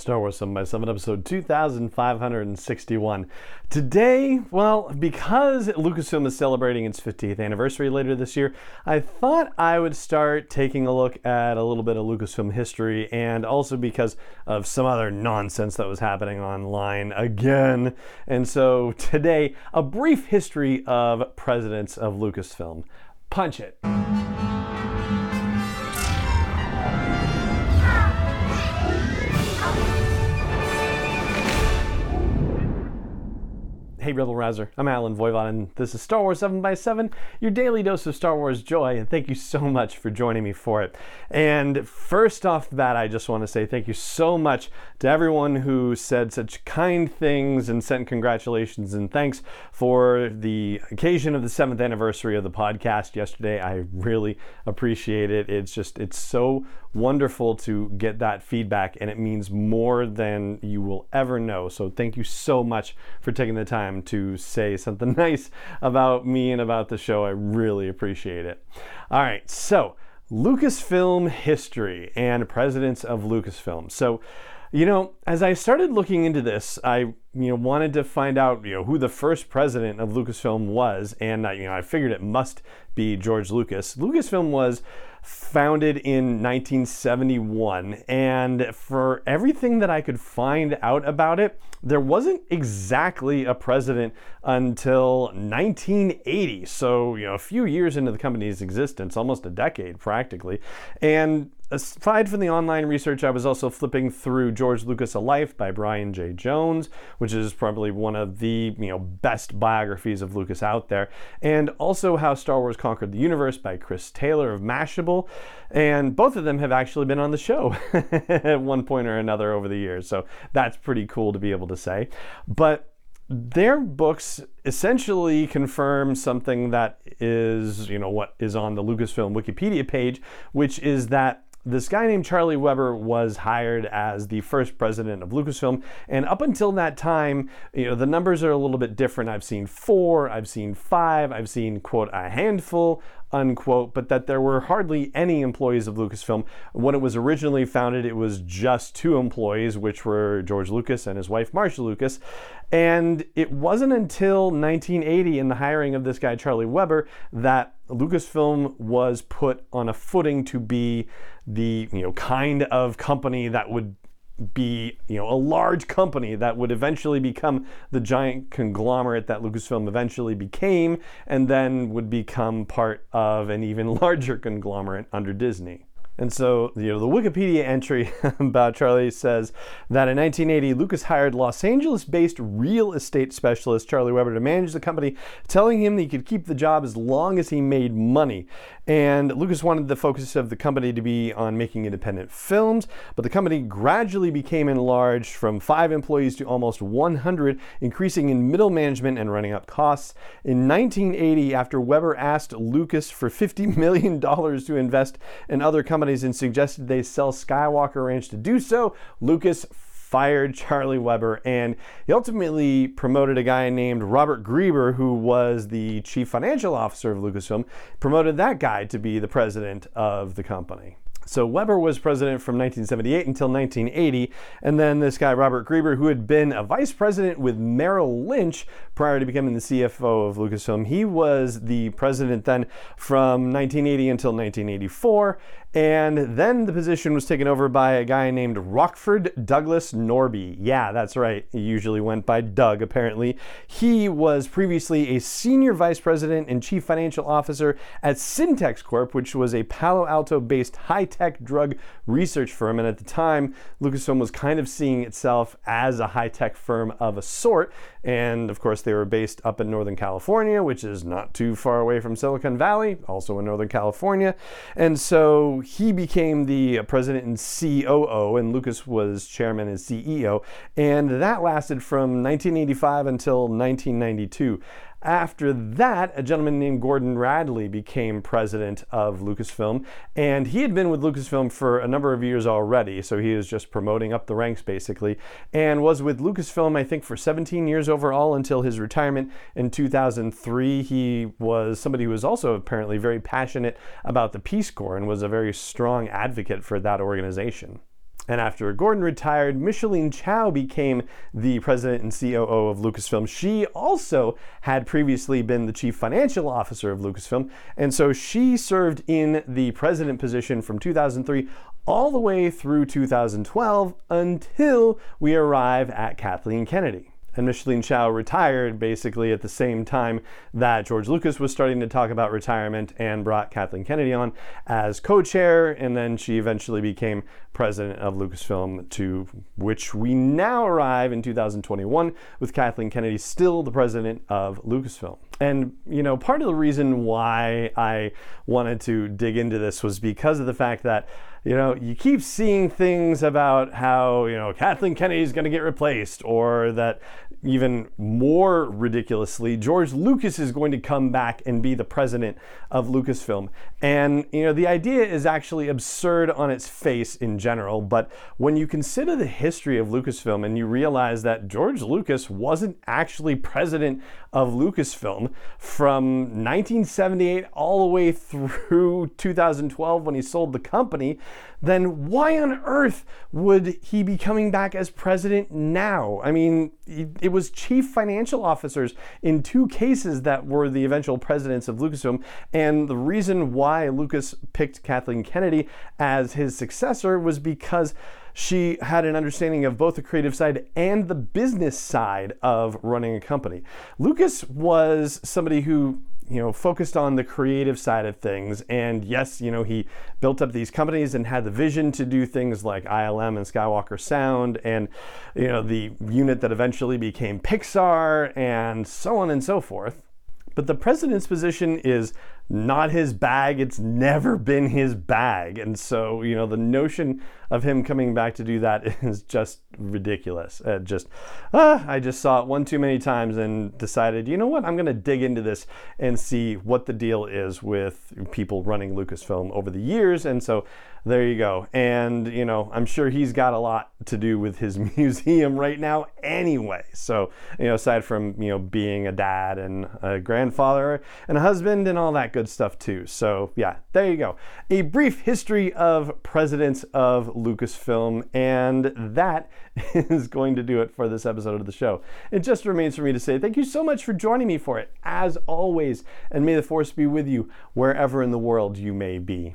Star Wars 7 by 7 episode 2561. Today, well, because Lucasfilm is celebrating its 50th anniversary later this year, I thought I would start taking a look at a little bit of Lucasfilm history and also because of some other nonsense that was happening online again. And so today, a brief history of presidents of Lucasfilm. Punch it. Hey, Rebel Rouser. I'm Allen Voivod, and this is Star Wars 7 by 7 your daily dose of Star Wars joy, and thank you so much for joining me for it. And first off the bat, I just want to say thank you so much to everyone who said such kind things and sent congratulations and thanks for the occasion of the seventh anniversary of the podcast yesterday. I really appreciate it. It's just, it's so wonderful to get that feedback, and it means more than you will ever know. So, thank you so much for taking the time to say something nice about me and about the show. I really appreciate it. All right, so Lucasfilm history and presidents of Lucasfilm. So, you know, as I started looking into this, I you know wanted to find out you know who the first president of Lucasfilm was, and I, you know I figured it must be George Lucas. Lucasfilm was founded in 1971, and for everything that I could find out about it, there wasn't exactly a president until 1980. So, you know, a few years into the company's existence, almost a decade practically. And aside from the online research, I was also flipping through George Lucas: A Life by Brian Jay Jones, which is probably one of the you know best biographies of Lucas out there, and also How Star Wars Conquered the Universe by Chris Taylor of Mashable, and both of them have actually been on the show at one point or another over the years. So that's pretty cool to be able to say, but their books essentially confirm something that is, you know, what is on the Lucasfilm Wikipedia page, which is that this guy named Charlie Weber was hired as the first president of Lucasfilm. And up until that time, you know, the numbers are a little bit different. I've seen four, I've seen five, I've seen, quote, a handful, unquote, but that there were hardly any employees of Lucasfilm. When it was originally founded, it was just two employees, which were George Lucas and his wife, Marcia Lucas. And it wasn't until 1980, in the hiring of this guy, Charlie Weber, that Lucasfilm was put on a footing to be the you know kind of company that would be you know a large company that would eventually become the giant conglomerate that Lucasfilm eventually became and then would become part of an even larger conglomerate under Disney. And so, you know, the Wikipedia entry about Charlie says that in 1980, Lucas hired Los Angeles based real estate specialist Charlie Weber to manage the company, telling him that he could keep the job as long as he made money. And Lucas wanted the focus of the company to be on making independent films, but the company gradually became enlarged from five employees to almost 100, increasing in middle management and running up costs. In 1980, after Weber asked Lucas for $50 million to invest in other companies, and suggested they sell Skywalker Ranch to do so. Lucas fired Charlie Weber and he ultimately promoted a guy named Robert Greber, who was the chief financial officer of Lucasfilm, promoted that guy to be the president of the company. So Weber was president from 1978 until 1980, and then this guy Robert Greber, who had been a vice president with Merrill Lynch prior to becoming the CFO of Lucasfilm, he was the president then from 1980 until 1984, and then the position was taken over by a guy named Rockford Douglas Norby. Yeah, that's right. He usually went by Doug, apparently. He was previously a senior vice president and chief financial officer at Syntex Corp, which was a Palo Alto based high tech drug research firm. And at the time, Lucasfilm was kind of seeing itself as a high tech firm of a sort. And of course, they were based up in Northern California, which is not too far away from Silicon Valley, also in Northern California. And so he became the uh, president and COO, and Lucas was chairman and CEO. And that lasted from 1985 until 1992. After that, a gentleman named Gordon Radley became president of Lucasfilm, and he had been with Lucasfilm for a number of years already, so he was just promoting up the ranks basically, and was with Lucasfilm, I think, for 17 years overall until his retirement in 2003. He was somebody who was also apparently very passionate about the Peace Corps and was a very strong advocate for that organization. And after Gordon retired, Micheline Chau became the president and COO of Lucasfilm. She also had previously been the chief financial officer of Lucasfilm, and so she served in the president position from 2003 all the way through 2012 until we arrive at Kathleen Kennedy and Micheline Chau retired basically at the same time that George Lucas was starting to talk about retirement and brought Kathleen Kennedy on as co chair. And then she eventually became president of Lucasfilm, to which we now arrive in 2021 with Kathleen Kennedy still the president of Lucasfilm. And, you know, part of the reason why I wanted to dig into this was because of the fact that you know, you keep seeing things about how, you know, Kathleen Kennedy is going to get replaced, or that even more ridiculously, George Lucas is going to come back and be the president of Lucasfilm. And, you know, the idea is actually absurd on its face in general, but when you consider the history of Lucasfilm and you realize that George Lucas wasn't actually president of Lucasfilm from 1978 all the way through 2012 when he sold the company, then why on earth would he be coming back as president now? I mean, it was chief financial officers in two cases that were the eventual presidents of Lucasfilm. And the reason why Lucas picked Kathleen Kennedy as his successor was because she had an understanding of both the creative side and the business side of running a company. Lucas was somebody who you know focused on the creative side of things. And yes you know he built up these companies and had the vision to do things like ILM and Skywalker Sound and you know the unit that eventually became Pixar and so on and so forth. But the president's position is not his bag. It's never been his bag. And so, you know, the notion of him coming back to do that is just ridiculous. Uh, just, ah, I just saw it one too many times and decided, you know what, I'm going to dig into this and see what the deal is with people running Lucasfilm over the years. And so there you go. And, you know, I'm sure he's got a lot to do with his museum right now anyway. So, you know, aside from, you know, being a dad and a grandfather and a husband and all that good stuff too. So, yeah, there you go. A brief history of presidents of Lucasfilm. And that is going to do it for this episode of the show. It just remains for me to say thank you so much for joining me for it, as always. And may the force be with you wherever in the world you may be.